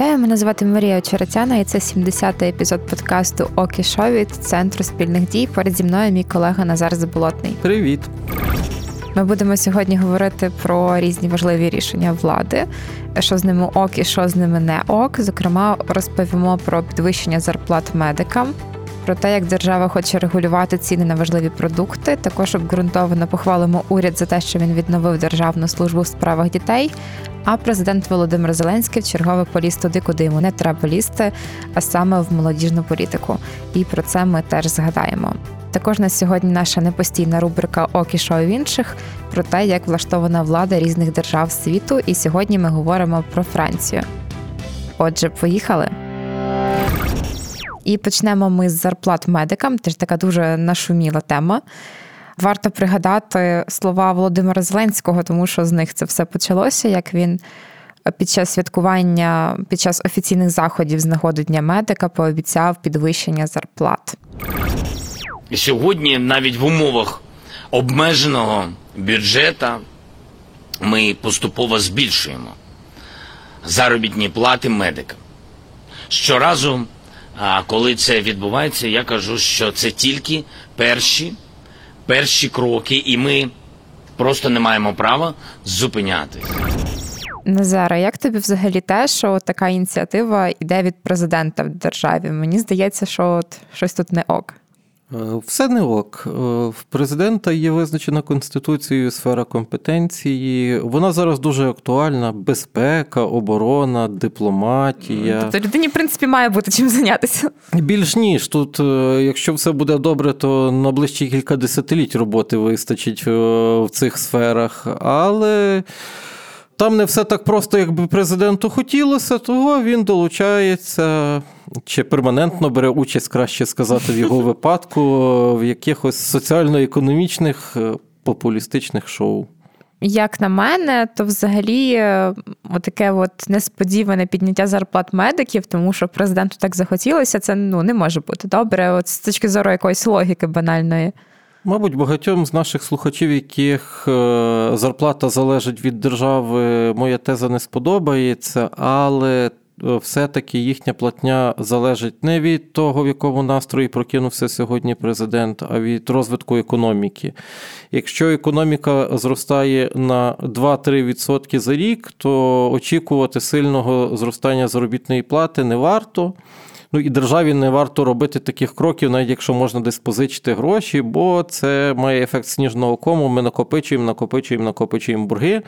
Вітаю, мене звати Марія Очеретяна, і це 70-й епізод подкасту Окі Шо від Центру спільних дій. Поряд зі мною мій колега Назар Заболотний. Привіт. Ми будемо сьогодні говорити про різні важливі рішення влади, що з ними ок і що з ними не ок. Зокрема, розповімо про підвищення зарплат медикам, про те, як держава хоче регулювати ціни на важливі продукти. Також обґрунтовано похвалимо уряд за те, що він відновив державну службу в справах дітей. А президент Володимир Зеленський в чергове поліз туди, куди йому не треба лізти, а саме в молодіжну політику. І про це ми теж згадаємо. Також на сьогодні наша непостійна рубрика Окі шоу інших про те, як влаштована влада різних держав світу. І сьогодні ми говоримо про Францію. Отже, поїхали. І почнемо ми з зарплат медикам. Теж така дуже нашуміла тема. Варто пригадати слова Володимира Зеленського, тому що з них це все почалося. Як він під час святкування, під час офіційних заходів з нагоди Дня медика пообіцяв підвищення зарплат. Сьогодні навіть в умовах обмеженого бюджету ми поступово збільшуємо заробітні плати медикам. Щоразу, коли це відбувається, я кажу, що це тільки перші перші кроки, і ми просто не маємо права зупиняти. Назара, як тобі взагалі те, що така ініціатива йде від президента в державі? Мені здається, що от щось тут не ок. Е, все не ок. Е, в президента є визначена конституцією сфера компетенції. Вона зараз дуже актуальна: безпека, оборона, дипломатія. Тобто людині, в принципі, має бути чим зайнятися. Більш ніж тут, е, якщо все буде добре, то на ближчі кілька десятиліть роботи вистачить в цих сферах. Але. Там не все так просто, як би президенту хотілося, того він долучається чи перманентно бере участь, краще сказати, в його випадку, в якихось соціально-економічних е, популістичних шоу. Як на мене, то взагалі е, таке от несподіване підняття зарплат медиків, тому що президенту так захотілося, це ну не може бути добре. От з точки зору якоїсь логіки банальної. Мабуть, багатьом з наших слухачів, яких е, зарплата залежить від держави, моя теза не сподобається, але е, все-таки їхня платня залежить не від того, в якому настрої прокинувся сьогодні президент, а від розвитку економіки. Якщо економіка зростає на 2-3% за рік, то очікувати сильного зростання заробітної плати не варто. Ну і державі не варто робити таких кроків, навіть якщо можна десь позичити гроші, бо це має ефект сніжного кому. Ми накопичуємо, накопичуємо, накопичуємо борги.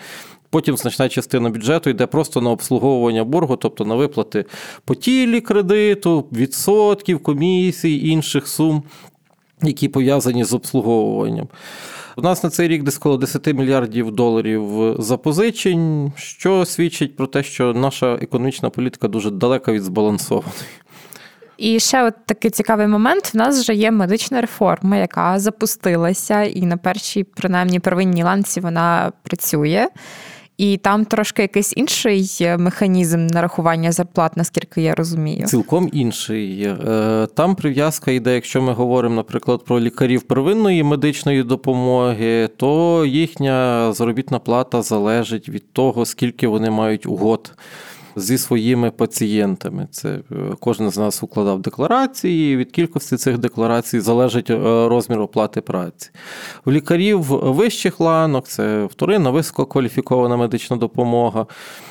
Потім значна частина бюджету йде просто на обслуговування боргу, тобто на виплати по тілі кредиту, відсотків, комісій, інших сум, які пов'язані з обслуговуванням. У нас на цей рік десь коло 10 мільярдів доларів запозичень, що свідчить про те, що наша економічна політика дуже далека від збалансованої. І ще от такий цікавий момент: в нас вже є медична реформа, яка запустилася, і на першій, принаймні, первинній ланці вона працює. І там трошки якийсь інший механізм нарахування зарплат, наскільки я розумію. Цілком інший. Е, там прив'язка йде, якщо ми говоримо, наприклад, про лікарів первинної медичної допомоги, то їхня заробітна плата залежить від того, скільки вони мають угод зі своїми пацієнтами. Це е, кожен з нас укладав декларації. Від кількості цих декларацій залежить е, розмір оплати праці. У лікарів вищих ланок це вторинна висококваліфікована медична допомога.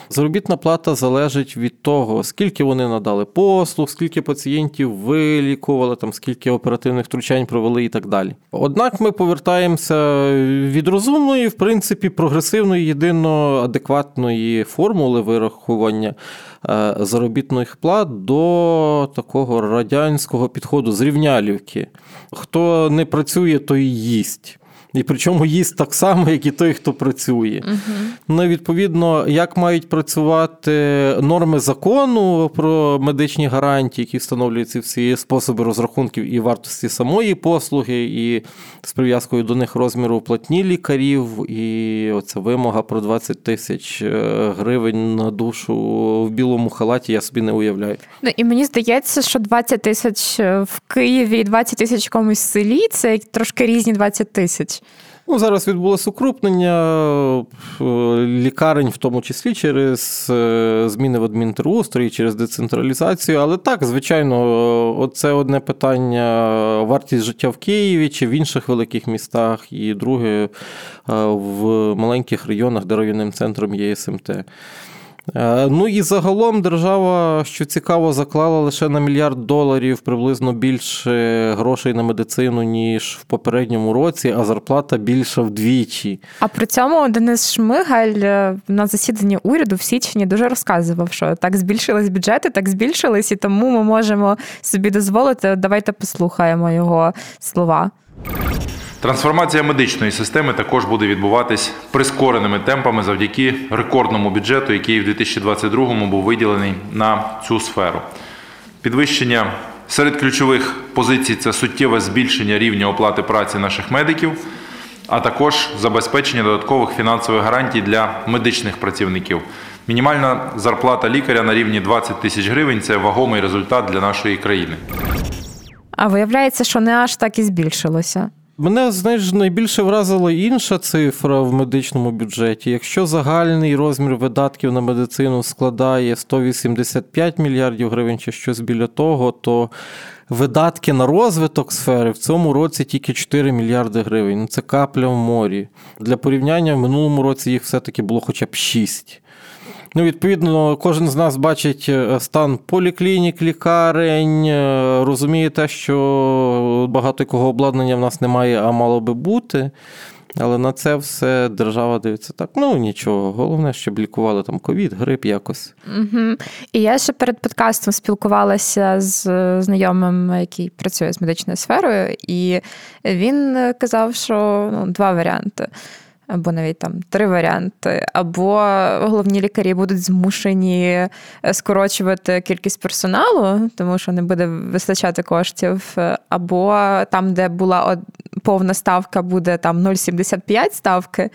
Заробітна плата залежить від того, скільки вони надали послуг, скільки пацієнтів вилікували, там скільки оперативних втручань провели і так далі. Однак ми повертаємося від розумної, в принципі, прогресивної, єдино адекватної формули вирахування е, заробітних плат до такого радянського підходу зрівнялівки. Хто не працює, той їсть. І причому їсть так само, як і той, хто працює. Угу. Ну, відповідно, як мають працювати норми закону про медичні гарантії, які встановлюються всі способи розрахунків і вартості самої послуги, і з прив'язкою до них розміру платні лікарів, і оця вимога про 20 тисяч е, гривень на душу в білому халаті, я собі не уявляю. Ну і мені здається, що 20 тисяч в Києві і 20 тисяч в комусь селі це трошки різні 20 тисяч. Ну, Зараз відбулося укрупнення лікарень, в тому числі через зміни в адмінтерустрої, через децентралізацію. Але так, звичайно, це одне питання: вартість життя в Києві чи в інших великих містах, і друге в маленьких районах, де районним центром є СМТ. Е, ну і загалом держава, що цікаво, заклала лише на мільярд доларів приблизно більше грошей на медицину, ніж в попередньому році, а зарплата більша вдвічі. А при цьому Денис Шмигаль е, на засіданні уряду в січні дуже розказував, що так збільшились бюджети, так збільшились, і тому ми можемо собі дозволити. Давайте послухаємо його слова. Трансформація медичної системи також буде відбуватись прискореними темпами завдяки рекордному бюджету, який в 2022-му був виділений на цю сферу. Підвищення серед ключових позицій це суттєве збільшення рівня оплати праці наших медиків, а також забезпечення додаткових фінансових гарантій для медичних працівників. Мінімальна зарплата лікаря на рівні 20 тисяч гривень це вагомий результат для нашої країни. А виявляється, що не аж так і збільшилося. Мене знаєш, найбільше вразила інша цифра в медичному бюджеті. Якщо загальний розмір видатків на медицину складає 185 мільярдів гривень чи щось біля того, то видатки на розвиток сфери в цьому році тільки 4 мільярди гривень. Ну, Це капля в морі. Для порівняння в минулому році їх все-таки було хоча б 6. Ну, Відповідно, кожен з нас бачить е, стан поліклінік, лікарень, е, розуміє те, що багато якого обладнання в нас немає, а мало би бути. Але на це все держава дивиться так. Ну нічого, головне, щоб лікували там ковід, грип якось. Угу. І я ще перед подкастом спілкувалася з знайомим, який працює з медичною сферою, і він казав, що ну, два варіанти або навіть там три варіанти, або головні лікарі будуть змушені е, скорочувати кількість персоналу, тому що не буде вистачати коштів, або там, де була повна ставка, буде там 0,75 ставки.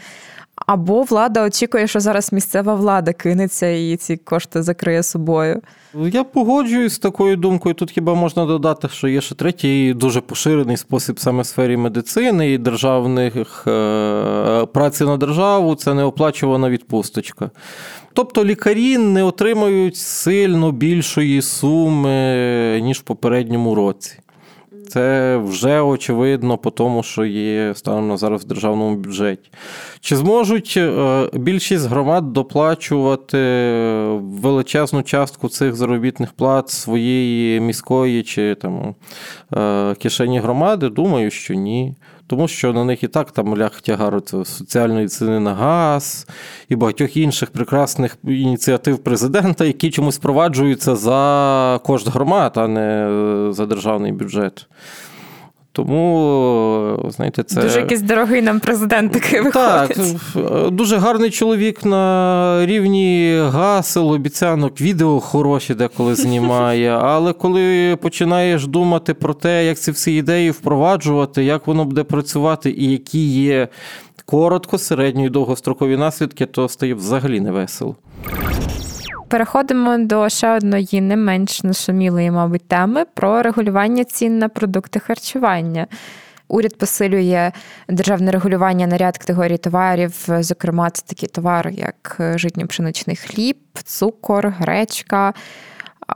Або влада очікує, що зараз місцева влада кинеться і ці кошти закриє собою. Я погоджуюсь з такою думкою. Тут хіба можна додати, що є ще третій дуже поширений спосіб саме в сфері медицини і державних е, праці на державу це неоплачувана відпусточка. Тобто лікарі не отримають сильно більшої суми, ніж в попередньому році. Це вже очевидно по тому, що є станом на зараз в державному бюджеті. Чи зможуть е, більшість громад доплачувати величезну частку цих заробітних плат своєї міської чи там е, кишені громади? Думаю, що ні тому що на них і так там ляг тягар соціальної ціни на газ і багатьох інших прекрасних ініціатив президента, які чомусь впроваджуються за кошт громад, а не за державний бюджет. Тому, знаєте, це. Дуже якийсь дорогий нам президент такий виходить. Так, дуже гарний чоловік на рівні гасел, обіцянок, відео хороші деколи знімає. Але коли починаєш думати про те, як ці всі ідеї впроваджувати, як воно буде працювати, і які є коротко, середньо і довгострокові наслідки, то стає взагалі невесело. Переходимо до ще одної не менш нашумілої, мабуть, теми про регулювання цін на продукти харчування. Уряд посилює державне регулювання на ряд категорій товарів, зокрема, це такі товари, як житньо-пшеничний хліб, цукор, гречка,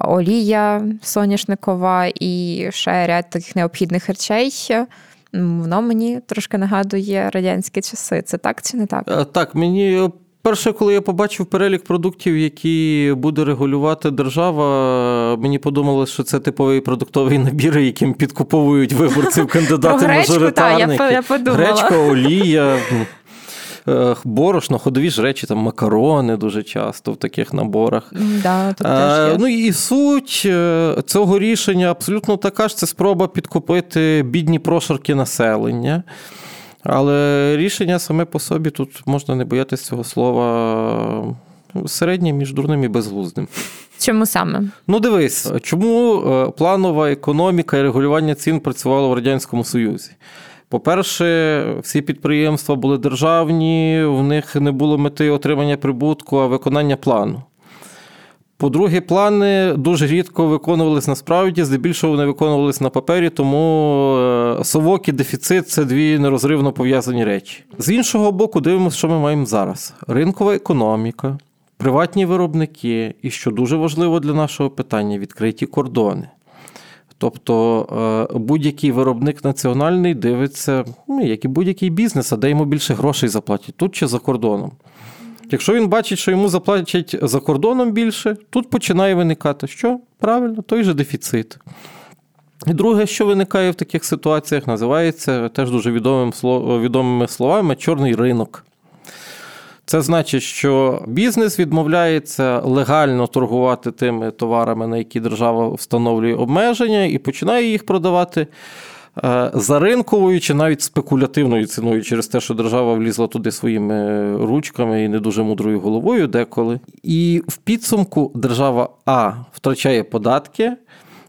олія соняшникова і ще ряд таких необхідних речей. Воно мені трошки нагадує радянські часи. Це так чи не так? Е, так, мені Перше, коли я побачив перелік продуктів, які буде регулювати держава, мені подумалося, що це типовий продуктовий набір, яким підкуповують виборців кандидати мажоритарники. Гречка, олія. Е, борошно, ходові ж речі, там макарони дуже часто в таких наборах. Да, тут теж є. Ну і суть е, цього рішення абсолютно така ж: це спроба підкупити бідні прошарки населення. Але рішення саме по собі тут можна не боятися цього слова середнє між дурним і безглуздим. Чому саме? Ну, дивись, чому е, планова економіка і регулювання цін працювало в Радянському Союзі? По-перше, всі підприємства були державні, в них не було мети отримання прибутку, а виконання плану. По-друге, плани дуже рідко виконувалися насправді, здебільшого вони виконувалися на папері, тому е, совок і дефіцит це дві нерозривно пов'язані речі. З іншого боку, дивимося, що ми маємо зараз: ринкова економіка, приватні виробники, і що дуже важливо для нашого питання відкриті кордони. Тобто е, будь-який виробник національний дивиться, ну, як і будь-який бізнес, а де йому більше грошей заплатять, тут чи за кордоном. Якщо він бачить, що йому заплатять за кордоном більше, тут починає виникати що? Правильно, той же дефіцит. І друге, що виникає в таких ситуаціях, називається теж дуже відомим, відомими словами чорний ринок. Це значить, що бізнес відмовляється легально торгувати тими товарами, на які держава встановлює обмеження, і починає їх продавати за ринковою чи навіть спекулятивною ціною через те, що держава влізла туди своїми ручками і не дуже мудрою головою деколи. І в підсумку держава А втрачає податки.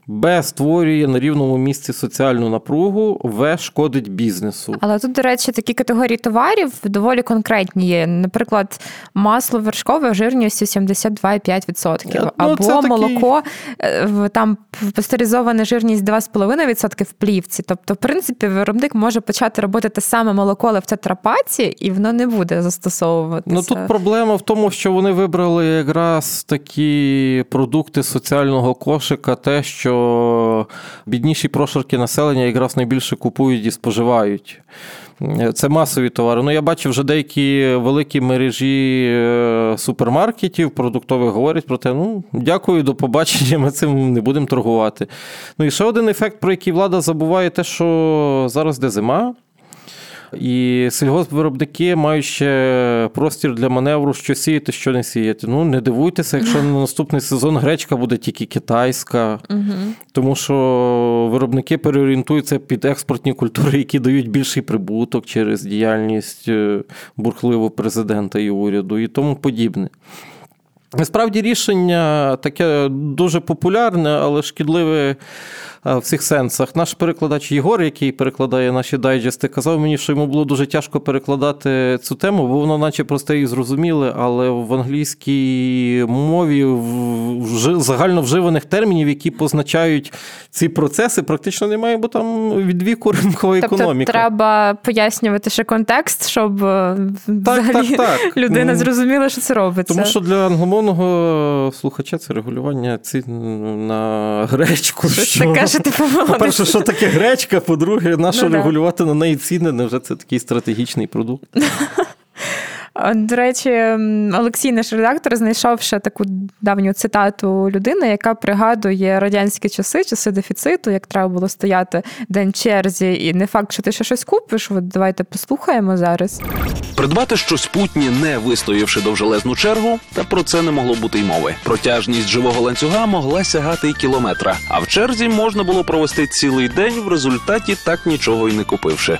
Б створює на рівному місці соціальну напругу, В шкодить бізнесу. Але тут, до речі, такі категорії товарів доволі конкретні є. Наприклад, масло вершкове жирністю 72,5%. Е, ну, Або такі... молоко е, там пастеризована жирність 2,5% в плівці. Тобто, в принципі, виробник може почати робити те саме молоко, але в тетрапаці, і воно не буде застосовуватися. Ну тут проблема в тому, що вони вибрали якраз такі продукти соціального кошика, те, що що бідніші прошарки населення якраз найбільше купують і споживають. Це масові товари. Ну, я бачив вже деякі великі мережі е, супермаркетів, продуктових говорять про те, ну, дякую, до побачення, ми цим не будемо торгувати. Ну і ще один ефект, про який влада забуває, те, що зараз де зима. І сільгоспвиробники мають ще простір для маневру, що сіяти, що не сіяти. Ну, не дивуйтеся, якщо на наступний сезон гречка буде тільки китайська, тому що виробники переорієнтуються під експортні культури, які дають більший прибуток через діяльність е, бурхливого президента і уряду і тому подібне. Насправді рішення таке дуже популярне, але шкідливе в всіх сенсах. Наш перекладач Єгор, який перекладає наші дайджести, казав мені, що йому було дуже тяжко перекладати цю тему, бо воно, наче просте і зрозуміле, але в англійській мові в загально вживаних термінів, які позначають ці процеси, практично немає, бо там від віку ринкова тобто економіка. Треба пояснювати ще контекст, щоб е, так, взагалі так, так. людина зрозуміла, що це робиться. Тому що для англомовного слухача це регулювання цін на гречку. Що... Таке що ти По-перше, що таке гречка, по-друге, на що ну, регулювати на неї ціни, невже це такий стратегічний продукт? До речі, Олексій, наш редактор, знайшов ще таку давню цитату людини, яка пригадує радянські часи, часи дефіциту, як треба було стояти день черзі, і не факт, що ти ще щось купиш. От давайте послухаємо зараз. Придбати щось путні, не вистоявши довжелезну чергу, та про це не могло бути й мови. Протяжність живого ланцюга могла сягати й кілометра, а в черзі можна було провести цілий день в результаті так нічого й не купивши.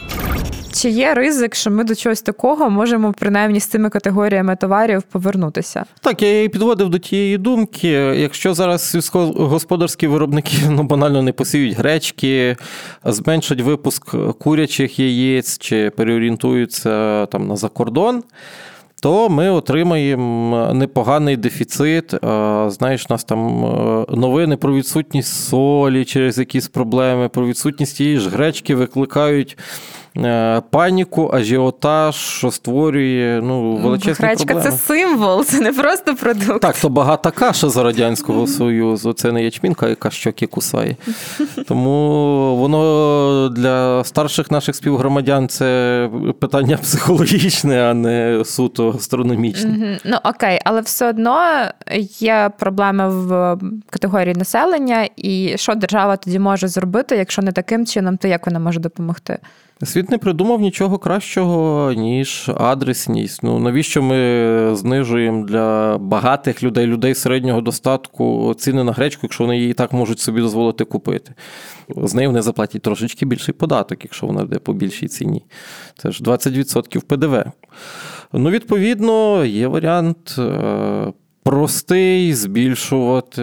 Чи є ризик, що ми до чогось такого можемо принаймні з цими категоріями товарів повернутися? Так, я її підводив до тієї думки. Якщо зараз сільськогосподарські виробники ну банально не посіють гречки, зменшать випуск курячих яєць чи переорієнтуються там на закордон. То ми отримаємо непоганий дефіцит. Знаєш, у нас там е, новини про відсутність солі через якісь проблеми, про відсутність тієї ж гречки викликають паніку, ажіотаж, що створює ну, величезні Гречка проблеми. це символ, це не просто продукт. Так, то багата каша за Радянського Союзу. Це не ячмінка, яка щоки кусає. Тому воно для старших наших співгромадян це питання психологічне, а не суто астрономічне. Ну окей, але все одно є проблеми в категорії населення, і що держава тоді може зробити, якщо не таким чином, то як вона може допомогти? Світ не придумав нічого кращого, ніж адресність. Ну навіщо ми знижуємо для багатих людей, людей середнього достатку ціни на гречку, якщо вони її так можуть собі дозволити купити? З нею вони заплатять трошечки більший податок, якщо вона йде по більшій ціні. Це ж 20% ПДВ. Ну, відповідно, є варіант е, простий, збільшувати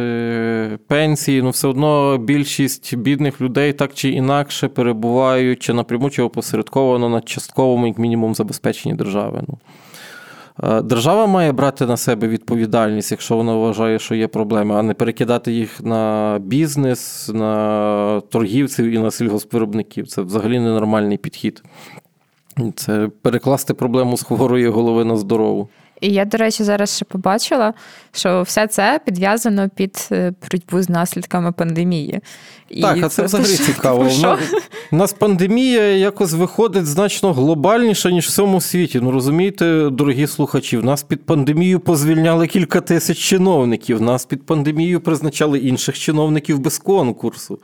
пенсії. Ну, все одно більшість бідних людей так чи інакше перебувають чи напряму, чи опосередковано на частковому, як мінімум, забезпеченні держави. Ну. Е, держава має брати на себе відповідальність, якщо вона вважає, що є проблеми, а не перекидати їх на бізнес, на торгівців і на сільгоспвиробників. Це взагалі ненормальний підхід. Це перекласти проблему з хворої голови на здорову. І я, до речі, зараз ще побачила, що все це підв'язано під е, боротьбу з наслідками пандемії. І так, а це, взагалі цікаво. У нас пандемія якось виходить значно глобальніше, ніж в всьому світі. Ну розумієте, дорогі слухачі, в нас під пандемією позвільняли кілька тисяч чиновників, нас під пандемією призначали інших чиновників без конкурсу.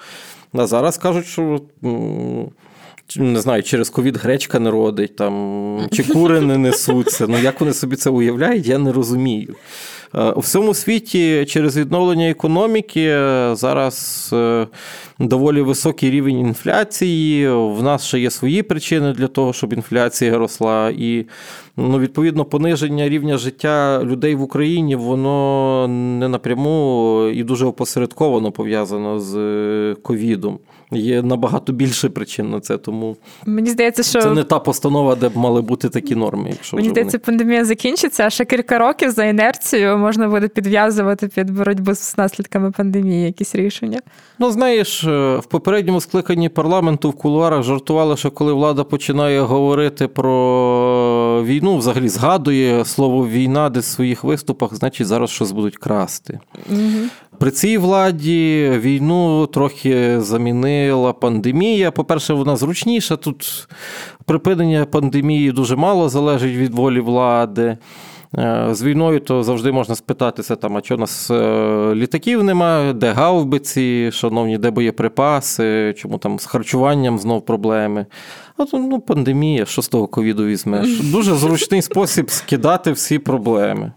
А зараз кажуть, що не знаю, через ковід гречка не родить, там, чи кури не несуться. Ну як вони собі це уявляють, я не розумію. Е, у всьому світі через відновлення економіки е, зараз е, доволі високий рівень інфляції. В нас ще є свої причини для того, щоб інфляція росла. І ну, відповідно пониження рівня життя людей в Україні воно не напряму і дуже опосередковано пов'язано з ковідом. Є набагато більше причин на це, тому мені здається, що це не та постанова, де б мали бути такі норми. Якщо мені здається, вони... пандемія закінчиться, а ще кілька років за інерцією можна буде підв'язувати під боротьбу з наслідками пандемії якісь рішення. Ну знаєш, е, в попередньому скликанні парламенту в кулуарах жартували, що коли влада починає говорити про війну, взагалі згадує слово війна десь в своїх виступах, значить зараз щось будуть красти. Угу. При цій владі війну трохи замінила пандемія. По-перше, вона зручніша. Тут припинення пандемії дуже мало залежить від волі влади. Е, з війною то завжди можна спитатися, там, а у нас е, літаків немає, де гаубиці, шановні, де боєприпаси, чому там з харчуванням знов проблеми. А то ну, пандемія, що з того ковіду візьмеш? Дуже зручний спосіб скидати всі проблеми.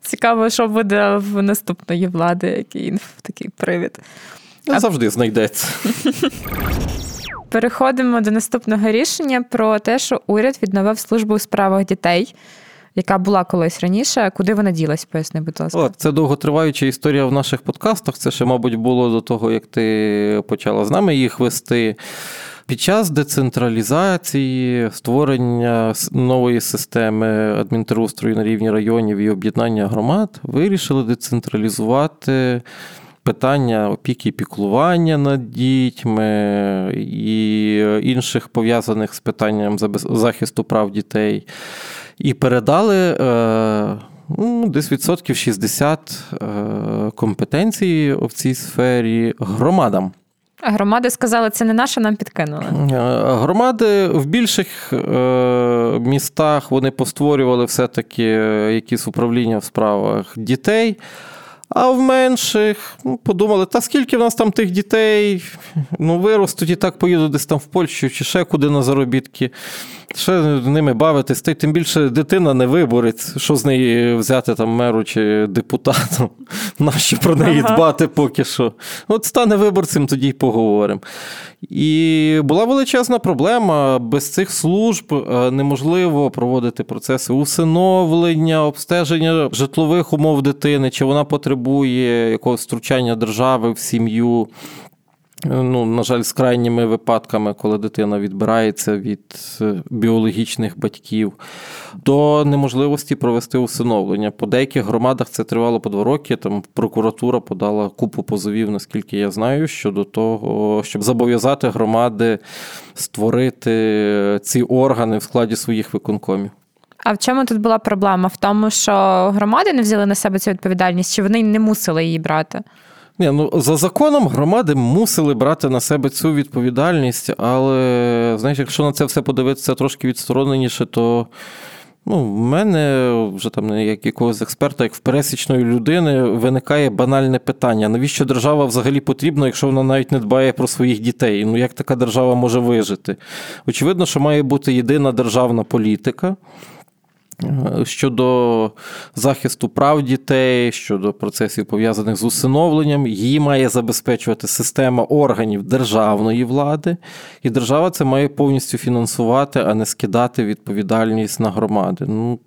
Цікаво, що буде в наступної влади, який такий привід. А... Завжди знайдеться. Переходимо до наступного рішення про те, що уряд відновив службу у справах дітей. Яка була колись раніше, куди вона ділась, поясни, будь ласка. О, це довготриваюча історія в наших подкастах. Це ще, мабуть, було до того, як ти почала з нами їх вести. Під час децентралізації, створення нової системи адмінтерустрою на рівні районів і об'єднання громад вирішили децентралізувати. Питання опіки і піклування над дітьми і інших пов'язаних з питанням захисту прав дітей, і передали е, ну, десь відсотків 60 компетенції в цій сфері громадам. Громади сказали, це не наше, нам підкинули. Е, громади в більших е, містах вони постворювали все-таки якісь управління в справах дітей. А в менших ну, подумали, та скільки в нас там тих дітей, ну виростуть і так поїду десь там в Польщу чи ще куди на заробітки ще ними бавитись, та тим більше дитина не виборець, що з неї взяти там меру чи депутатом, нащо про неї ага. дбати поки що. От стане виборцем, тоді й поговоримо. І була величезна проблема. Без цих служб е, неможливо проводити процеси усиновлення, обстеження житлових умов дитини, чи вона потребує якогось втручання держави в сім'ю ну, на жаль, з крайніми випадками, коли дитина відбирається від е, біологічних батьків, до неможливості провести усиновлення. По деяких громадах це тривало по два роки. Там прокуратура подала купу позовів, наскільки я знаю, щодо того, щоб зобов'язати громади створити ці органи в складі своїх виконкомів. А в чому тут була проблема? В тому, що громади не взяли на себе цю відповідальність, чи вони не мусили її брати? Ні, ну За законом громади мусили брати на себе цю відповідальність, але знаєш, якщо на це все подивитися трошки відстороненіше, то ну, в мене вже там як якогось експерта, як в пересічної людини, виникає банальне питання: навіщо держава взагалі потрібна, якщо вона навіть не дбає про своїх дітей? Ну як така держава може вижити? Очевидно, що має бути єдина державна політика. Е, щодо захисту прав дітей, щодо процесів пов'язаних з усиновленням, її має забезпечувати система органів державної влади, і держава це має повністю фінансувати, а не скидати відповідальність на громади. Ну,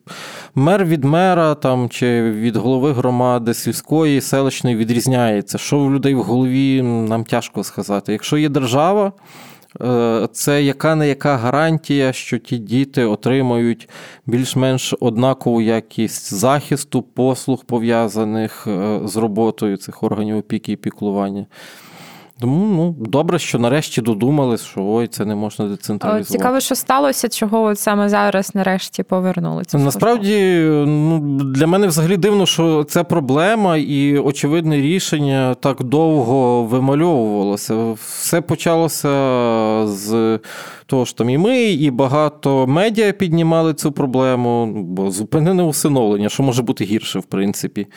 Мер від мера там, чи від голови громади сільської, селищної відрізняється. Що в людей в голові, нам тяжко сказати. Якщо є держава, це яка не яка гарантія, що ті діти отримають більш-менш однакову якість захисту, послуг пов'язаних е, з роботою цих органів опіки і піклування. Тому ну, добре, що нарешті додумались, що ой, це не можна децентралізувати. Цікаво, що сталося, чого от саме зараз нарешті повернули цю Насправді, ну, для мене взагалі дивно, що ця проблема і очевидне рішення так довго вимальовувалося. Все почалося з того що там і ми, і багато медіа піднімали цю проблему, бо зупинене усиновлення, що може бути гірше, в принципі.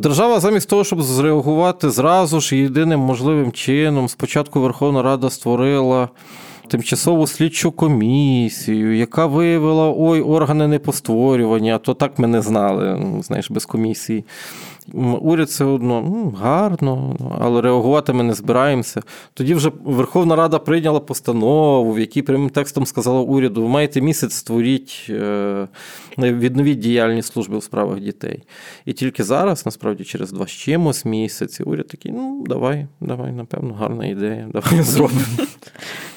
Держава, замість того, щоб зреагувати зразу ж єдиним можливим чином, спочатку Верховна Рада створила. Тимчасову слідчу комісію, яка виявила ой, органи непостворювання, то так ми не знали, ну, знаєш, без комісії. Уряд все одно гарно, але реагувати ми не збираємося. Тоді вже Верховна Рада прийняла постанову, в якій прямим текстом сказала уряду: ви маєте місяць створіть, е, відновіть діяльність служби у справах дітей. І тільки зараз, насправді, через два з чимось місяці, уряд такий: ну, давай, давай, напевно, гарна ідея, давай зробимо.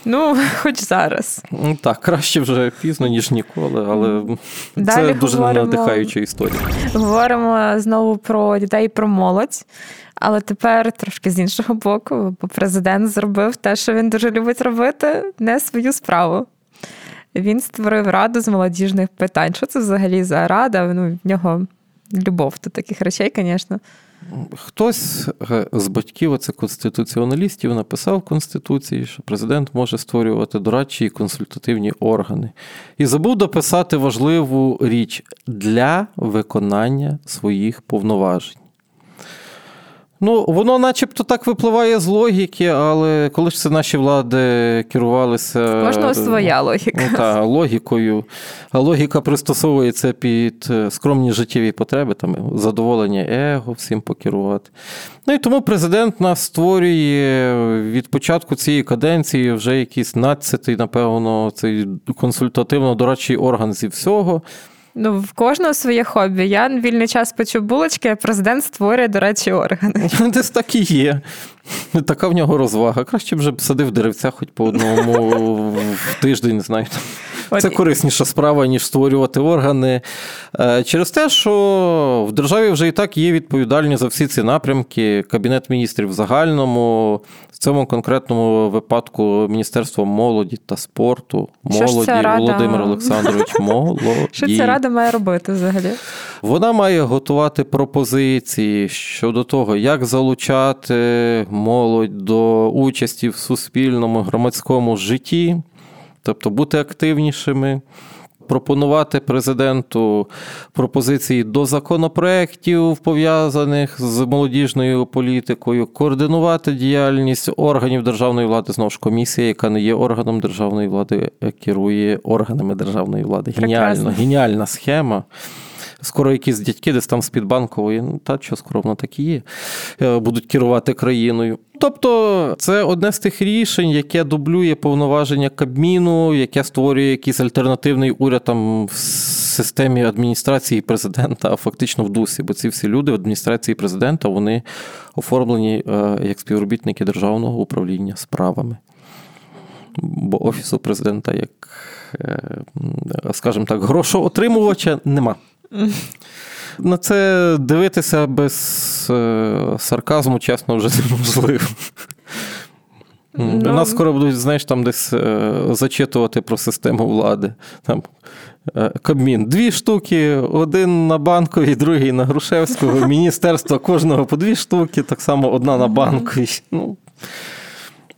Ну, хоч зараз. Ну, так, краще вже пізно, ніж ніколи, але Далі це дуже говоримо, надихаюча історія. Говоримо знову про дітей, про молодь. Але тепер трошки з іншого боку, бо президент зробив те, що він дуже любить робити, не свою справу. Він створив раду з молодіжних питань. Що це взагалі за рада? Ну, В нього любов до таких речей, звісно. Хтось е, з батьків, оце конституціоналістів, написав в Конституції, що президент може створювати дорадчі і консультативні органи. І забув дописати важливу річ для виконання своїх повноважень. Ну, воно начебто так випливає з логіки, але коли ж це наші влади керувалися Кожного своя логіка. Ну, та, логікою. А логіка пристосовується під е, скромні життєві потреби, там задоволення его, всім покерувати. Ну і тому президент нас створює від початку цієї каденції вже якийсь надцятий, напевно, цей консультативно-дорадчий орган зі всього. Ну, в кожного своє хобі. Я вільний час печу булочки, а президент створює, до речі, органи. Десь так і є. Така в нього розвага. Краще б вже садив деревця хоч по одному в тиждень, знаю. Це корисніша справа, ніж створювати органи. Е, через те, що в державі вже і так є відповідальні за всі ці напрямки. Кабінет міністрів в загальному, в цьому конкретному випадку Міністерство молоді та спорту, молоді Володимир Олександрович, молоді. Що ця рада має робити взагалі? Вона має готувати пропозиції щодо того, як залучати молодь до участі в суспільному громадському житті тобто бути активнішими. Пропонувати президенту пропозиції до законопроєктів, пов'язаних з молодіжною політикою, координувати діяльність органів державної влади, знову ж комісія, яка не є органом державної влади, керує органами державної влади. Геніальна, геніальна схема скоро якісь дядьки десь там з-під банкової, ну та що скромно так і є, е, будуть керувати країною. Тобто це одне з тих рішень, яке дублює повноваження Кабміну, яке створює якийсь альтернативний уряд там в системі адміністрації президента, а фактично в дусі, бо ці всі люди в адміністрації президента вони оформлені е, як співробітники державного управління справами. Бо офісу президента, як, е, скажімо так, грошоотримувача нема. На це дивитися без е, сарказму, чесно, вже неможливо. Ну, Нас скоро будуть, знаєш, там десь е, зачитувати про систему влади. Там е, Кабмін дві штуки, один на банковій, другий на Грушевського, міністерство кожного по дві штуки, так само одна на банковій. Ну,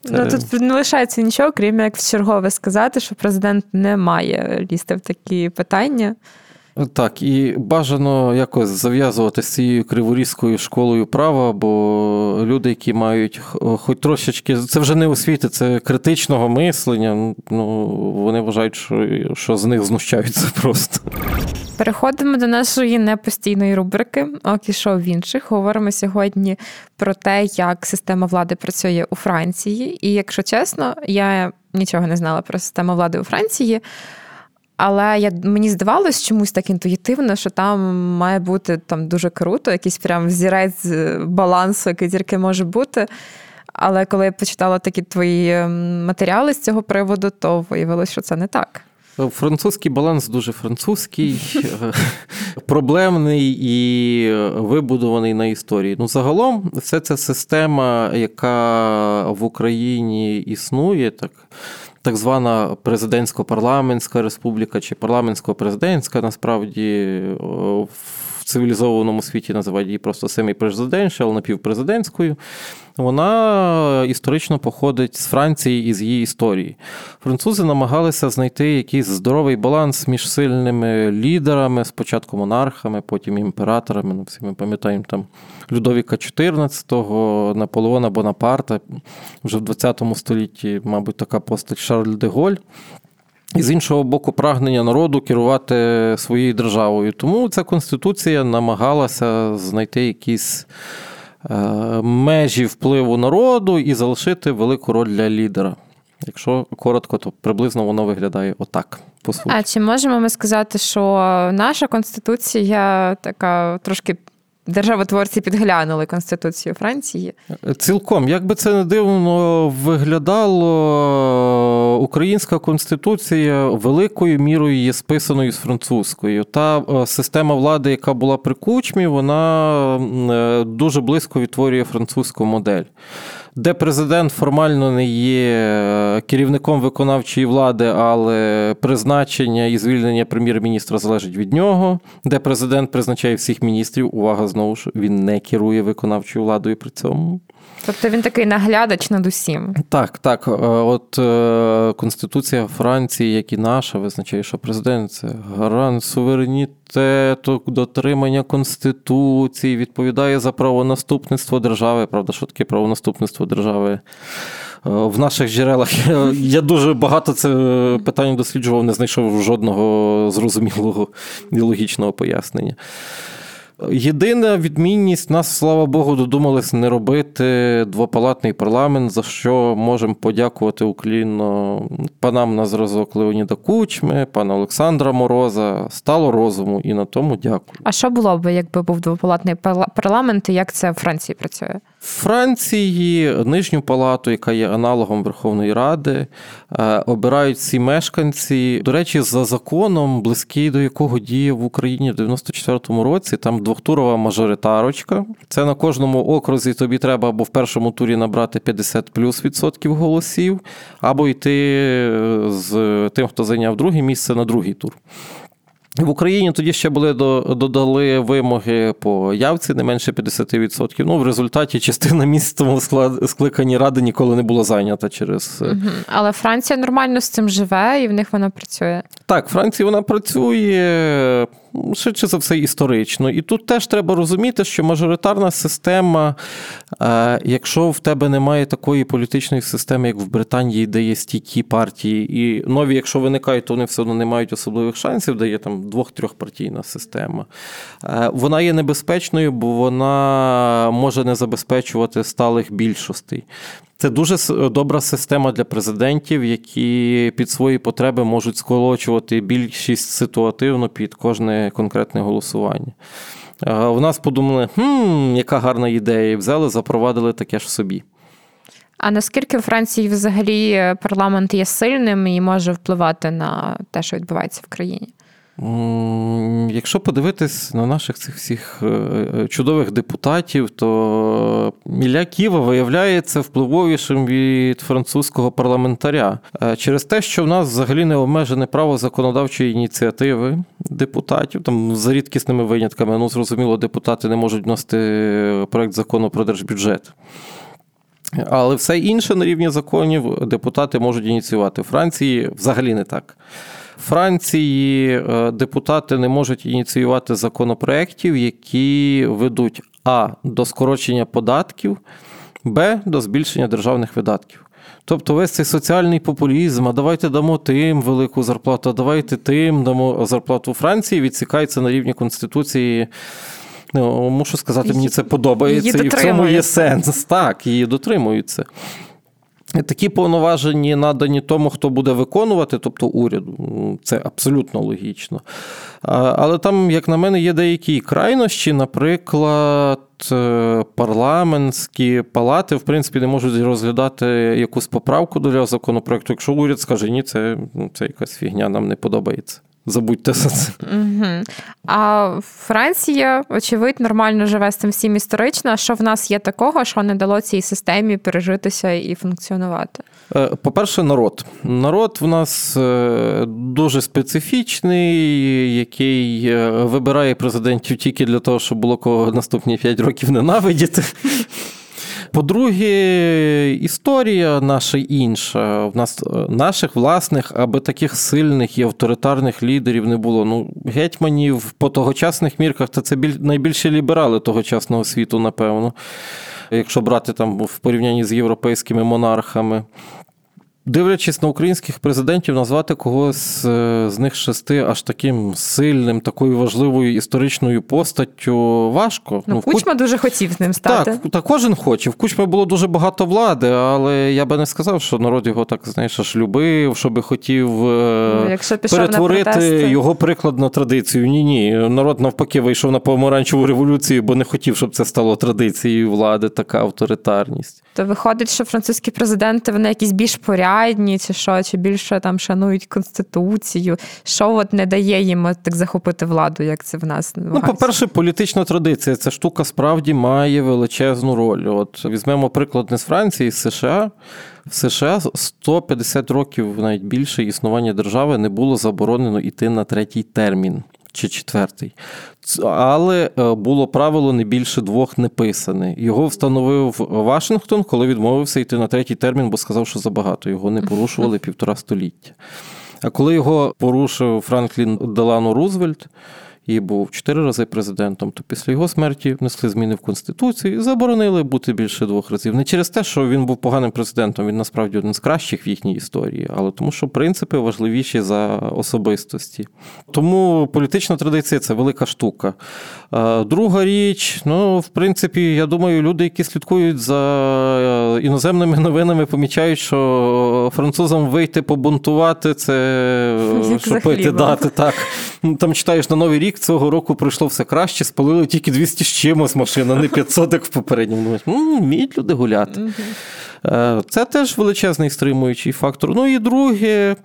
Ну тут не лишається нічого, крім як в чергове сказати, що президент не має лізти в такі питання. Так, і бажано якось зав'язувати з цією криворізькою школою права, бо люди, які мають хоч трошечки, це вже не освіти, це критичного мислення. Ну вони вважають, що, що з них знущаються просто. Переходимо до нашої непостійної рубрики «Окі шоу в інших. Говоримо сьогодні про те, як система влади працює у Франції. І якщо чесно, я нічого не знала про систему влади у Франції. Але я мені здавалось чомусь так інтуїтивно, що там має бути там дуже круто, якийсь прям взірець балансу, який тільки може бути. Але коли я почитала такі твої ем, матеріали з цього приводу, то виявилось, що це не так. Французький баланс дуже французький, проблемний і вибудований на історії. Ну, загалом, все це система, яка в Україні існує, так так звана президентсько-парламентська республіка чи парламентсько-президентська, насправді в цивілізованому світі називають її просто semi-presidential, напівпрезидентською. Вона історично походить з Франції і з її історії. Французи намагалися знайти якийсь здоровий баланс між сильними лідерами, спочатку монархами, потім імператорами. Ну, всі ми пам'ятаємо там Людовіка XIV, Наполеона Бонапарта. Вже в 20 столітті, мабуть, така постать Шарль де Голь. І з іншого боку, прагнення народу керувати своєю державою. Тому ця конституція намагалася знайти якісь е, межі впливу народу і залишити велику роль для лідера. Якщо коротко, то приблизно воно виглядає отак. по суті. А чи можемо ми сказати, що наша конституція така трошки державотворці підглянули Конституцію Франції. Цілком, як би це не дивно виглядало, українська конституція великою мірою є списаною з французькою. Та е, система влади, яка була при кучмі, вона е, дуже близько відтворює французьку модель де президент формально не є е, керівником виконавчої влади, але призначення і звільнення прем'єр-міністра залежить від нього, де президент призначає всіх міністрів. Увага знову ж він не керує виконавчою владою при цьому. Тобто він такий наглядач над усім. Так, так. Е, от е, Конституція Франції, як і наша, визначає, що президент це гарант суверенітету, дотримання Конституції, відповідає за правонаступництво держави. Правда, що таке правонаступництво держави? Е, в наших джерелах я дуже багато це питання досліджував, не знайшов жодного зрозумілого і логічного пояснення. Єдина відмінність нас, слава Богу, додумались не робити двопалатний парламент, за що можемо подякувати уклінно панам на зразок Леоніда Кучми, пана Олександра Мороза. Стало розуму і на тому дякую. А що було б, якби був двопалатний парламент, і як це в Франції працює? В Франції нижню палату, яка є аналогом Верховної Ради, е, обирають всі мешканці. До речі, за законом, близький до якого діє в Україні в 94-му році, там двохтурова мажоритарочка. Це на кожному окрузі тобі треба або в першому турі набрати 50 плюс відсотків голосів, або йти е, з тим, хто зайняв друге місце на другий тур. В Україні тоді ще були додали вимоги по явці не менше 50%. Ну, в результаті частина місць тому скликанні ради ніколи не була зайнята через. Угу. Але Франція нормально з цим живе, і в них вона працює. Так, Франція вона працює швидше за все історично. І тут теж треба розуміти, що мажоритарна система, е, якщо в тебе немає такої політичної системи, як в Британії, де є стійкі партії, і нові, якщо виникають, то вони все одно не мають особливих шансів, де є там двох-трьохпартійна система. Е, вона є небезпечною, бо вона може не забезпечувати сталих більшостей. Це дуже добра система для президентів, які під свої потреби можуть сколочувати більшість ситуативно під кожне конкретне голосування. В нас подумали, хм, яка гарна ідея, і взяли, запровадили таке ж собі. А наскільки в Франції взагалі парламент є сильним і може впливати на те, що відбувається в країні? Якщо подивитись на наших цих всіх е, е, чудових депутатів, то Міля Ківа виявляється впливовішим від французького парламентаря е, через те, що в нас взагалі не обмежене право законодавчої ініціативи депутатів, там за рідкісними винятками, ну зрозуміло, депутати не можуть вносити проект закону про держбюджет. Але все інше на рівні законів депутати можуть ініціювати. В Франції взагалі не так. Франції е, депутати не можуть ініціювати законопроєктів, які ведуть А до скорочення податків, Б до збільшення державних видатків. Тобто весь цей соціальний популізм, а давайте дамо тим велику зарплату, а давайте тим дамо зарплату Франції, відсікається на рівні Конституції. Ну, Мушу сказати, мені це подобається, і в цьому є сенс. Так, її дотримуються. Такі повноваження надані тому, хто буде виконувати, тобто уряду. Це абсолютно логічно. Але там, як на мене, є деякі крайнощі, наприклад, е, парламентські палати, в принципі, не можуть розглядати якусь поправку до законопроекту, якщо уряд скаже, ні, це, це якась фігня, нам не подобається. Забудьте за це. Угу. А Франція, очевидь, нормально живе з цим всім історично. Що в нас є такого, що не дало цій системі пережитися і функціонувати? Е, по-перше, народ. Народ в нас е, дуже специфічний, який е, вибирає президентів тільки для того, щоб було кого наступні 5 років ненавидіти. По-друге, історія наша інша. В нас е, наших власних, аби таких сильних і авторитарних лідерів не було. Ну, гетьманів по тогочасних мірках, то це найбільші ліберали тогочасного світу, напевно. Якщо брати там в порівнянні з європейськими монархами. Дивлячись на українських президентів, назвати когось е, з них шести аж таким сильним, такою важливою історичною постаттю важко. Ну, ну Кучма Куч... дуже хотів з ним стати. Так, так, кожен хоче. В Кучмі було дуже багато влади, але я би не сказав, що народ його так знаєш, аж любив, щоб хотів е, ну, Якщо перетворити його приклад на традицію. Ні, ні. Народ навпаки вийшов на помаранчеву революцію, бо не хотів, щоб це стало традицією влади, така авторитарність. То виходить, що французькі президенти вони якісь більш порядні, чи що, чи більше там шанують конституцію. Що от не дає їм так захопити владу, як це в нас Ну, по-перше, політична традиція. Ця штука справді має величезну роль. От візьмемо приклад не з Франції, з США. В США 150 років навіть більше існування держави не було заборонено йти на третій термін чи четвертий. Але е, було правило не більше двох не писане. Його встановив Вашингтон, коли відмовився йти на третій термін, бо сказав, що забагато. Його не порушували півтора століття. А коли його порушив Франклін Делано Рузвельт, і був чотири рази президентом, то після його смерті внесли зміни в Конституцію і заборонили бути більше двох разів. Не через те, що він був поганим президентом, він насправді один з кращих в їхній історії, але тому, що принципи важливіші за особистості. Тому політична традиція це велика штука. Друга річ, ну, в принципі, я думаю, люди, які слідкують за е, іноземними новинами, помічають, що французам вийти побунтувати це що дати. Так. Там читаєш на Новий рік цього року пройшло все краще, спалили тільки 200 з чимось машин, а не 500, як в попередньому. Ну, вміють люди гуляти. Е, це теж величезний стримуючий фактор. Ну і друге.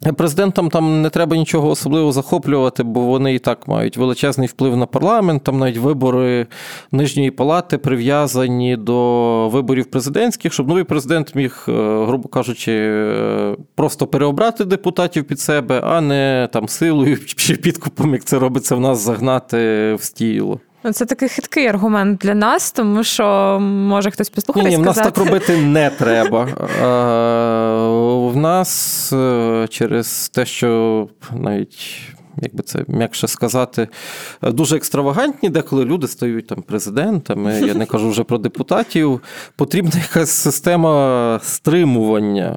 Президентам там не треба нічого особливо захоплювати, бо вони і так мають величезний вплив на парламент. Там навіть вибори нижньої палати прив'язані до виборів президентських, щоб новий президент міг, е, грубо кажучи, е, просто переобрати депутатів під себе, а не там силою чи підкупом, як це робиться в нас, загнати в стіло. Ну, це такий хиткий аргумент для нас, тому що може хтось послухати. Ні, ні, в нас так робити не треба. В нас е, через те, що навіть. Як би це м'якше сказати, дуже екстравагантні, деколи люди стають там президентами. Я не кажу вже про депутатів. Потрібна якась система стримування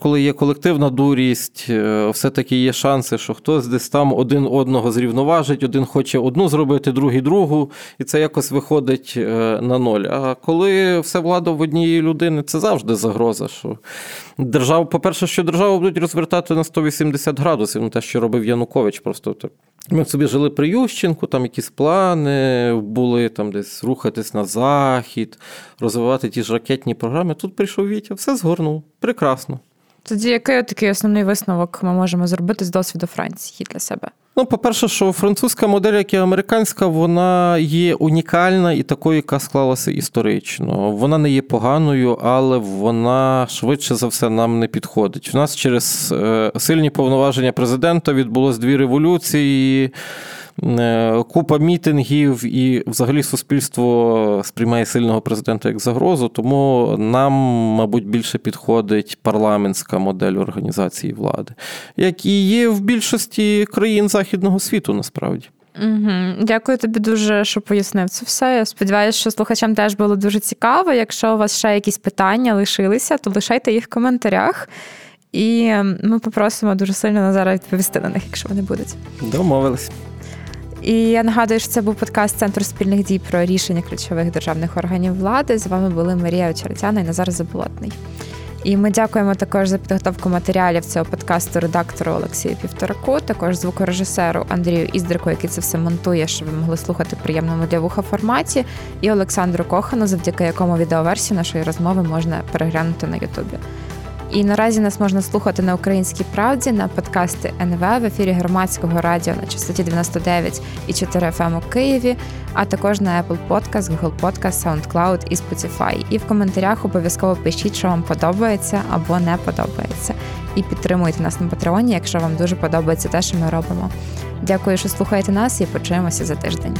коли є колективна дурість, е, все-таки є шанси, що хтось десь там один одного зрівноважить, один хоче одну зробити, другий другу, і це якось виходить е, на ноль. А коли все влада в однієї людини, це завжди загроза. що державу, По-перше, що державу будуть розвертати на 180 градусів, ну те, що робив Янукович. Просто так. Ми собі жили при Ющенку, там якісь плани були, там десь рухатись на захід, розвивати ті ж ракетні програми. Тут прийшов Вітя, все згорнув. Прекрасно. Тоді який такий основний висновок ми можемо зробити з досвіду Франції для себе? Ну, по-перше, що французька модель, як і американська, вона є унікальна і такою, яка склалася історично. Вона не є поганою, але вона швидше за все нам не підходить. У нас через е, сильні повноваження президента відбулось дві революції. Е, купа мітингів, і взагалі суспільство сприймає сильного президента як загрозу, тому нам, мабуть, більше підходить парламентська модель організації влади, як і є в більшості країн західного світу, насправді. Угу. Дякую тобі дуже, що пояснив це все. Я сподіваюся, що слухачам теж було дуже цікаво. Якщо у вас ще якісь питання лишилися, то лишайте їх в коментарях. І ми попросимо дуже сильно Назара відповісти на них, якщо вони будуть. Домовились. І я нагадую, що це був подкаст Центру спільних дій про рішення ключових державних органів влади. З вами були Марія Очеретяна і Назар Заболотний. І ми дякуємо також за підготовку матеріалів цього подкасту редактору Олексію Півтораку, також звукорежисеру Андрію Іздрику, який це все монтує, щоб ви могли слухати в приємному для вуха форматі, і Олександру Кохану, завдяки якому відеоверсію нашої розмови можна переглянути на Ютубі. І наразі нас можна слухати на українській правді на подкасти НВ в ефірі громадського радіо на частоті 99 і 4 FM ем у Києві, а також на Apple Podcast, Google Podcast, SoundCloud і Spotify. І в коментарях обов'язково пишіть, що вам подобається або не подобається. І підтримуйте нас на Патреоні, якщо вам дуже подобається те, що ми робимо. Дякую, що слухаєте нас, і почуємося за тиждень.